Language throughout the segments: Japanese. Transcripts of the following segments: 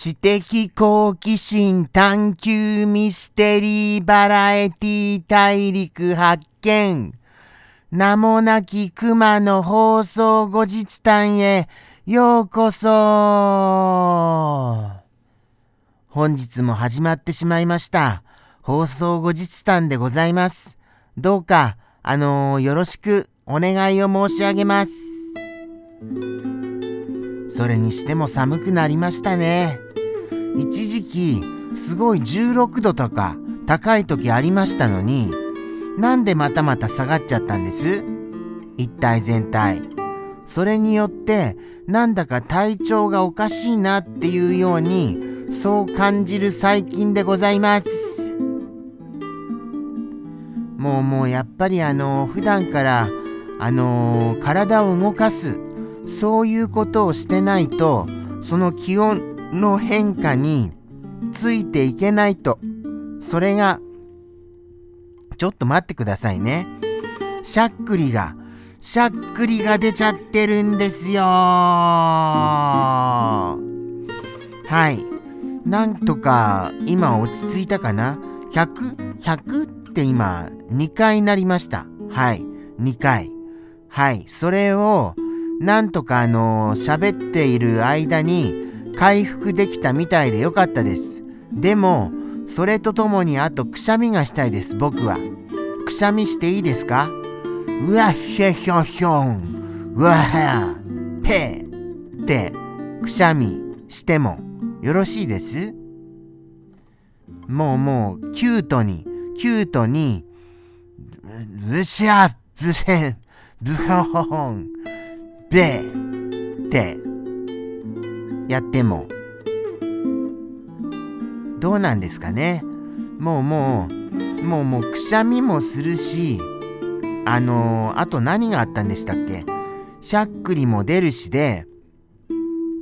知的好奇心探求ミステリーバラエティ大陸発見。名もなき熊の放送後日談へようこそ本日も始まってしまいました。放送後日談でございます。どうか、あのー、よろしくお願いを申し上げます。それにしても寒くなりましたね。一時期すごい16度とか高い時ありましたのになんでまたまた下がっちゃったんです？一体全体。それによってなんだか体調がおかしいなっていうようにそう感じる最近でございます。もうもうやっぱりあの普段からあの体を動かすそういうことをしてないとその気温の変化についていけないと。それが、ちょっと待ってくださいね。しゃっくりが、しゃっくりが出ちゃってるんですよはい。なんとか今落ち着いたかな ?100?100 って今2回なりました。はい。2回。はい。それをなんとかあの喋っている間に回復できたみたいでよかったです。でも、それとともにあとくしゃみがしたいです、僕は。くしゃみしていいですか？うわっひょひょひょん。うわはぺってくしゃみしてもよろしいです？もうもうキュートに、キュートに、ブシャブセン、ブホホホン、ベってやっても。どうなんですかね？もうもうもうもうくしゃみもするしあのー、あと何があったんでしたっけ？しゃっくりも出るしで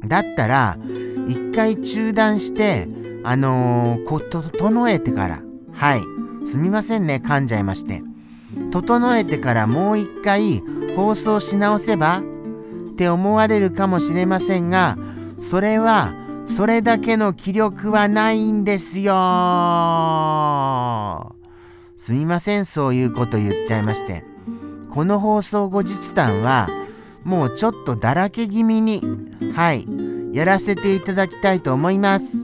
だったら一回中断してあのー、こ整えてから。はい。すみませんね噛んじゃいまして。整えてからもう一回放送し直せばって思われるかもしれませんがそれはそれだけの気力はないんですよ。すみませんそういうこと言っちゃいまして。この放送後日談はもうちょっとだらけ気味にはいやらせていただきたいと思います。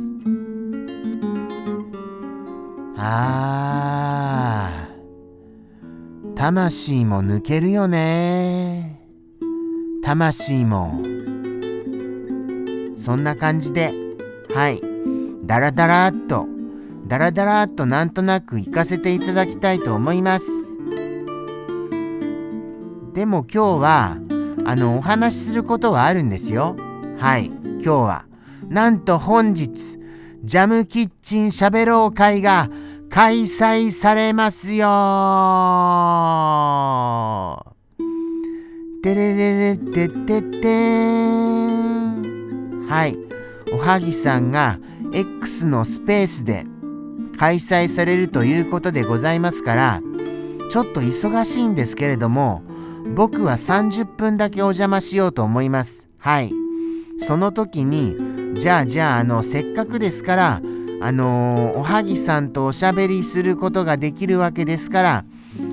あー。魂も抜けるよね。魂も。そんな感じで、はい、ダラダラっと、ダラダラっとなんとなく行かせていただきたいと思います。でも今日は、あの、お話しすることはあるんですよ。はい、今日は。なんと本日、ジャムキッチンしゃべろう会が開催されますよてれれれてってってーん。はい。おはぎさんが X のスペースで開催されるということでございますから、ちょっと忙しいんですけれども、僕は30分だけお邪魔しようと思います。はい。その時に、じゃあじゃあ、あの、せっかくですから、あのー、おはぎさんとおしゃべりすることができるわけですから、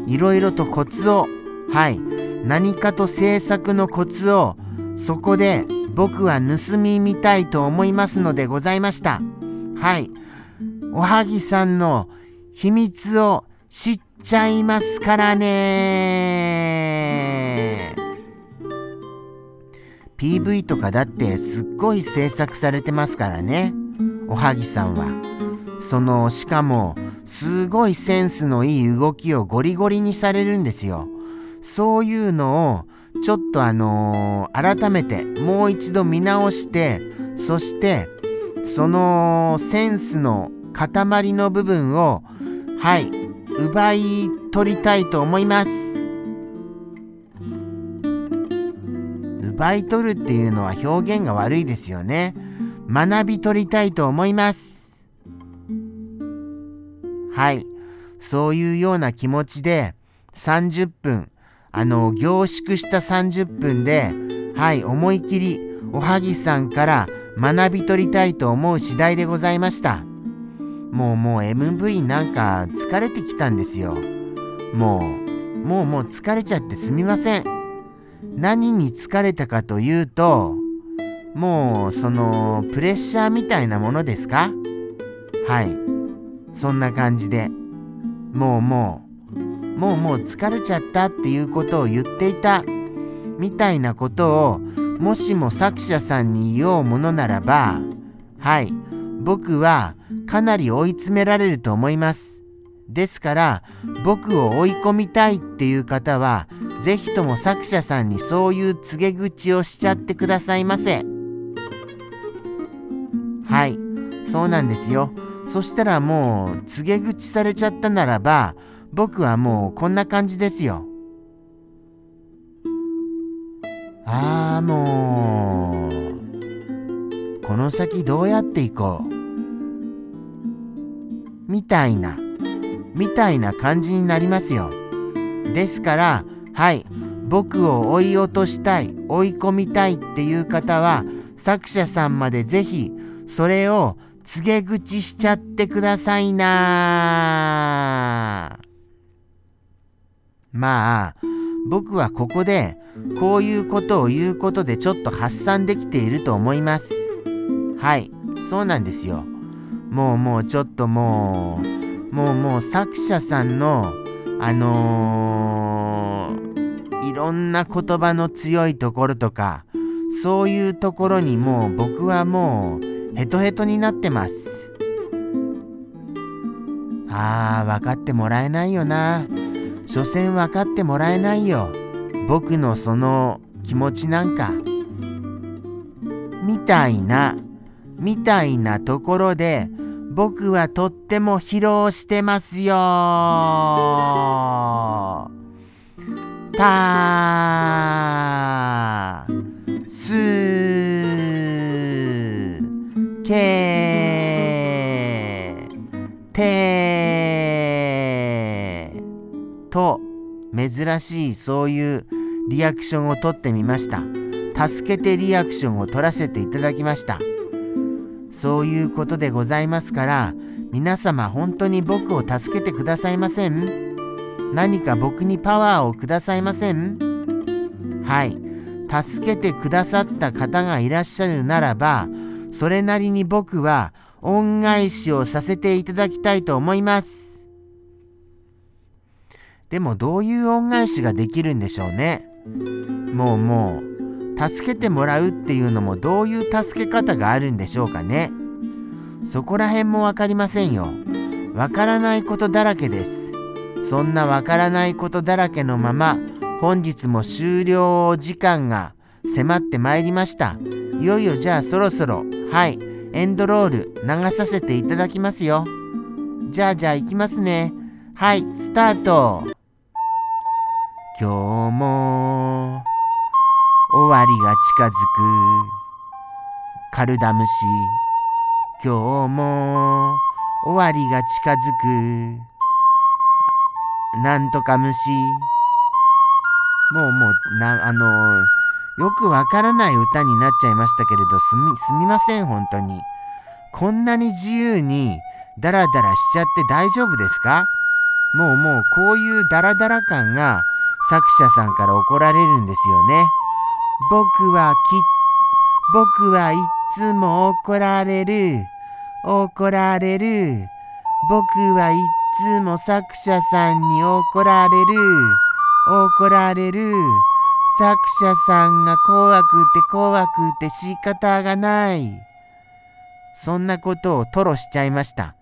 いろいろとコツを、はい、何かと制作のコツを、そこで僕は盗み見たいと思いますのでございました。はい。おはぎさんの秘密を知っちゃいますからね PV とかだってすっごい制作されてますからね。おはぎさんは。その、しかも、すごいセンスのいい動きをゴリゴリにされるんですよ。そういうのをちょっとあのー、改めてもう一度見直してそしてそのセンスの塊の部分をはい奪い取りたいと思います。奪い取るっていうのは表現が悪いですよね。学び取りたいと思います。はい。そういうような気持ちで30分あの、凝縮した30分で、はい、思い切り、おはぎさんから学び取りたいと思う次第でございました。もうもう MV なんか疲れてきたんですよ。もう、もうもう疲れちゃってすみません。何に疲れたかというと、もうそのプレッシャーみたいなものですか？はい。そんな感じで。もうもう、もうもう疲れちゃったっていうことを言っていた。みたいなことをもしも作者さんに言おうものならば、はい。僕はかなり追い詰められると思います。ですから僕を追い込みたいっていう方は是非とも作者さんにそういう告げ口をしちゃってくださいませ。はいそうなんですよ。そしたらもう告げ口されちゃったならば僕はもうこんな感じですよ。ああもうこの先どうやっていこうみたいなみたいな感じになりますよ。ですからはい僕を追い落としたい追い込みたいっていう方は作者さんまで是非それを告げ口しちゃってくださいなまあ僕はここでこういうことを言うことでちょっと発散できていると思います。はいそうなんですよ。もうもうちょっともうもうもう作者さんのあのー、いろんな言葉の強いところとかそういうところにもう僕はもうヘトヘトになってます。あー分かってもらえないよな。所詮分かってもらえないよ。僕のその気持ちなんか。みたいなみたいなところで僕はとっても疲労してますよた珍しいそういうリアクションをとってみました。助けてリアクションを取らせていただきました。そういうことでございますから皆様本当に僕を助けてくださいません。何か僕にパワーをくださいません。はい。助けてくださった方がいらっしゃるならばそれなりに僕は恩返しをさせていただきたいと思います。でもどういう恩返しができるんでしょうね。もうもう助けてもらうっていうのもどういう助け方があるんでしょうかね。そこら辺も分かりませんよ。わからないことだらけです。そんなわからないことだらけのまま本日も終了時間が迫ってまいりました。いよいよじゃあそろそろはいエンドロール流させていただきますよ。じゃあじゃあ行きますね。はいスタート。今日も終わりが近づく。カルダムシ今日も終わりが近づく。なんとか虫。もうもうなあのよくわからない歌になっちゃいましたけれどすみすみません本当に。こんなに自由にダラダラしちゃって大丈夫ですか？もうもうこういうダラダラ感が作者さんから怒られるんですよね。僕はき、僕はいつも怒られる。怒られる。僕はいつも作者さんに怒られる。怒られる。作者さんが怖くて怖くて仕方がない。そんなことを吐露しちゃいました。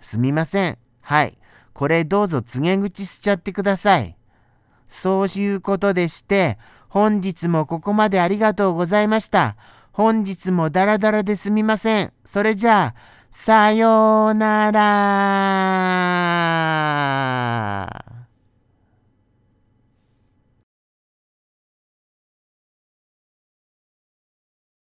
すみません。はい。これどうぞ告げ口しちゃってください。そういうことでして、本日もここまでありがとうございました。本日もダラダラですみません。それじゃあ、さようなら。